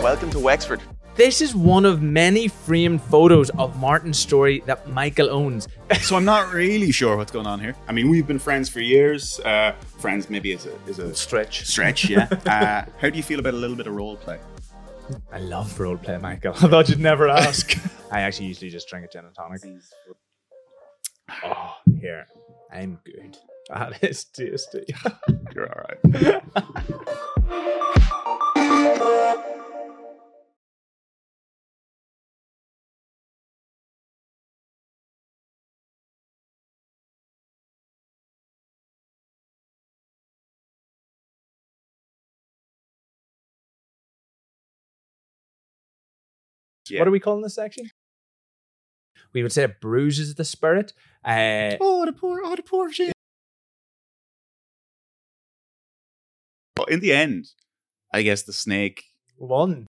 and welcome to Wexford. This is one of many framed photos of Martin's story that Michael owns. So I'm not really sure what's going on here. I mean, we've been friends for years. Uh, friends maybe is a, is a Stretch. stretch, yeah. Uh, how do you feel about a little bit of role play? I love role play, Michael. I thought you'd never ask. I actually usually just drink a gin and tonic. Oh, here. I'm good. That is tasty. You're all right. What are we calling this section? We would say it bruises the spirit. Uh, Oh, the poor, oh, the poor shit. But in the end, I guess the snake one.